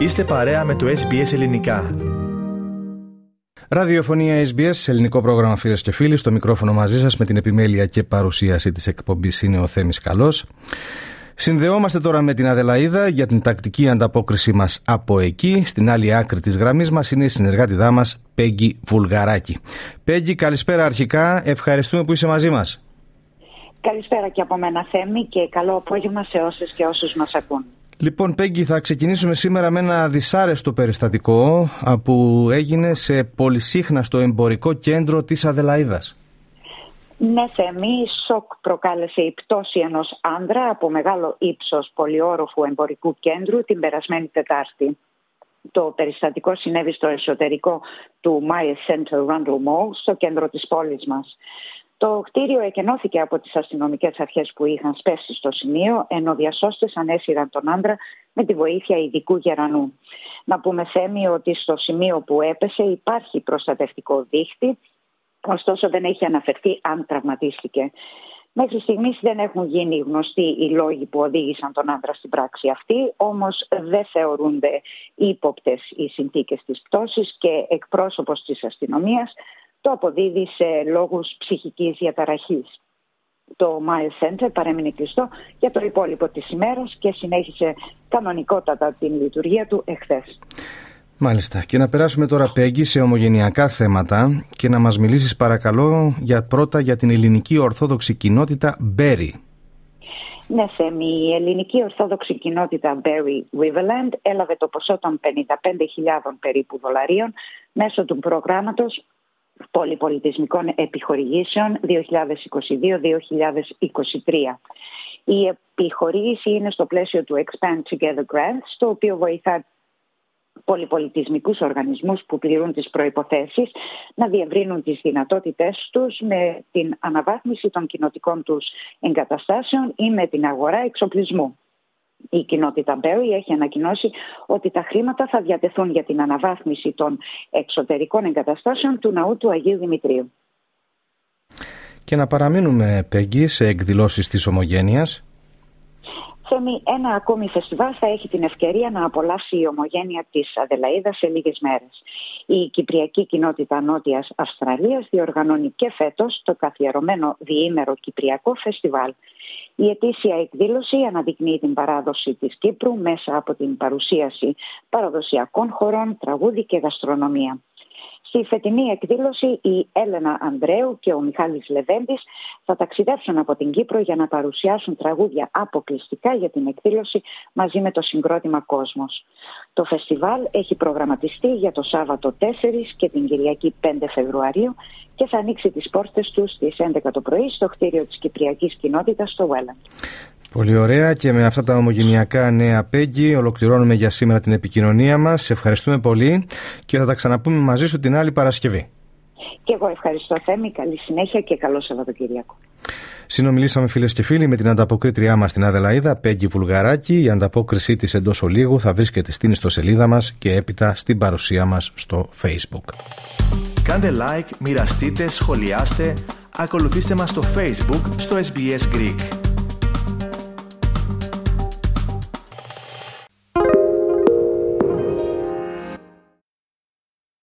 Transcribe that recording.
Είστε παρέα με το SBS Ελληνικά. Ραδιοφωνία SBS, ελληνικό πρόγραμμα φίλες και φίλοι. Στο μικρόφωνο μαζί σας με την επιμέλεια και παρουσίαση της εκπομπής είναι ο Θέμης Καλός. Συνδεόμαστε τώρα με την Αδελαίδα για την τακτική ανταπόκρισή μας από εκεί. Στην άλλη άκρη της γραμμής μας είναι η συνεργάτηδά μας, Πέγγι Βουλγαράκη. Πέγγι, καλησπέρα αρχικά. Ευχαριστούμε που είσαι μαζί μας. Καλησπέρα και από μένα Θέμη και καλό απόγευμα σε όσες και όσους μας ακούν. Λοιπόν, Πέγγι, θα ξεκινήσουμε σήμερα με ένα δυσάρεστο περιστατικό που έγινε σε πολυσύχναστο εμπορικό κέντρο της Αδελαίδας. Ναι, Θέμη, σοκ προκάλεσε η πτώση ενός άνδρα από μεγάλο ύψος πολυόροφου εμπορικού κέντρου την περασμένη Τετάρτη. Το περιστατικό συνέβη στο εσωτερικό του Maya Center Rundle Mall, στο κέντρο της πόλης μας. Το κτίριο εκενώθηκε από τις αστυνομικές αρχές που είχαν σπέσει στο σημείο, ενώ διασώστες ανέσυραν τον άντρα με τη βοήθεια ειδικού γερανού. Να πούμε θέμη ότι στο σημείο που έπεσε υπάρχει προστατευτικό δίχτυ, ωστόσο δεν έχει αναφερθεί αν τραυματίστηκε. Μέχρι στιγμής δεν έχουν γίνει γνωστοί οι λόγοι που οδήγησαν τον άντρα στην πράξη αυτή, όμως δεν θεωρούνται ύποπτες οι συνθήκες της πτώσης και εκπρόσωπος της αστυνομίας το αποδίδει σε λόγους ψυχικής διαταραχής. Το Mile Center παρέμεινε κλειστό για το υπόλοιπο της ημέρας και συνέχισε κανονικότατα την λειτουργία του εχθές. Μάλιστα. Και να περάσουμε τώρα, Πέγγι, σε ομογενειακά θέματα και να μας μιλήσεις παρακαλώ για πρώτα για την ελληνική ορθόδοξη κοινότητα Μπέρι. Ναι, Θέμη, η ελληνική ορθόδοξη κοινότητα Berry Riverland έλαβε το ποσό των 55.000 περίπου δολαρίων μέσω του προγράμματος πολυπολιτισμικών επιχορηγήσεων 2022-2023. Η επιχορήγηση είναι στο πλαίσιο του Expand Together Grants, το οποίο βοηθά πολυπολιτισμικούς οργανισμούς που πληρούν τις προϋποθέσεις να διευρύνουν τις δυνατότητές τους με την αναβάθμιση των κοινοτικών τους εγκαταστάσεων ή με την αγορά εξοπλισμού η κοινότητα Μπέρι έχει ανακοινώσει ότι τα χρήματα θα διατεθούν για την αναβάθμιση των εξωτερικών εγκαταστάσεων του ναού του Αγίου Δημητρίου. Και να παραμείνουμε, Πέγγι, σε εκδηλώσεις της Ομογένειας. Θέμη, ένα ακόμη φεστιβάλ θα έχει την ευκαιρία να απολαύσει η ομογένεια της Αδελαίδας σε λίγες μέρες. Η Κυπριακή Κοινότητα Νότιας Αυστραλίας διοργανώνει και φέτος το καθιερωμένο διήμερο Κυπριακό Φεστιβάλ. Η ετήσια εκδήλωση αναδεικνύει την παράδοση της Κύπρου μέσα από την παρουσίαση παραδοσιακών χωρών, τραγούδι και γαστρονομία. Στη φετινή εκδήλωση η Έλενα Ανδρέου και ο Μιχάλης Λεβέντης θα ταξιδέψουν από την Κύπρο για να παρουσιάσουν τραγούδια αποκλειστικά για την εκδήλωση μαζί με το συγκρότημα Κόσμος. Το φεστιβάλ έχει προγραμματιστεί για το Σάββατο 4 και την Κυριακή 5 Φεβρουαρίου και θα ανοίξει τις πόρτες του στις 11 το πρωί στο κτίριο της Κυπριακής Κοινότητας στο Βέλλαντ. Πολύ ωραία και με αυτά τα ομογενειακά νέα Πέγγι ολοκληρώνουμε για σήμερα την επικοινωνία μας. Σε ευχαριστούμε πολύ και θα τα ξαναπούμε μαζί σου την άλλη Παρασκευή. Και εγώ ευχαριστώ Θέμη, καλή συνέχεια και καλό Σαββατοκύριακο. Συνομιλήσαμε φίλες και φίλοι με την ανταποκρίτριά μας στην Αδελαίδα, Πέγγι Βουλγαράκη. Η ανταπόκρισή της εντός ολίγου θα βρίσκεται στην ιστοσελίδα μας και έπειτα στην παρουσία μας στο Facebook. Κάντε like, μοιραστείτε, σχολιάστε, ακολουθήστε μας στο Facebook στο SBS Greek.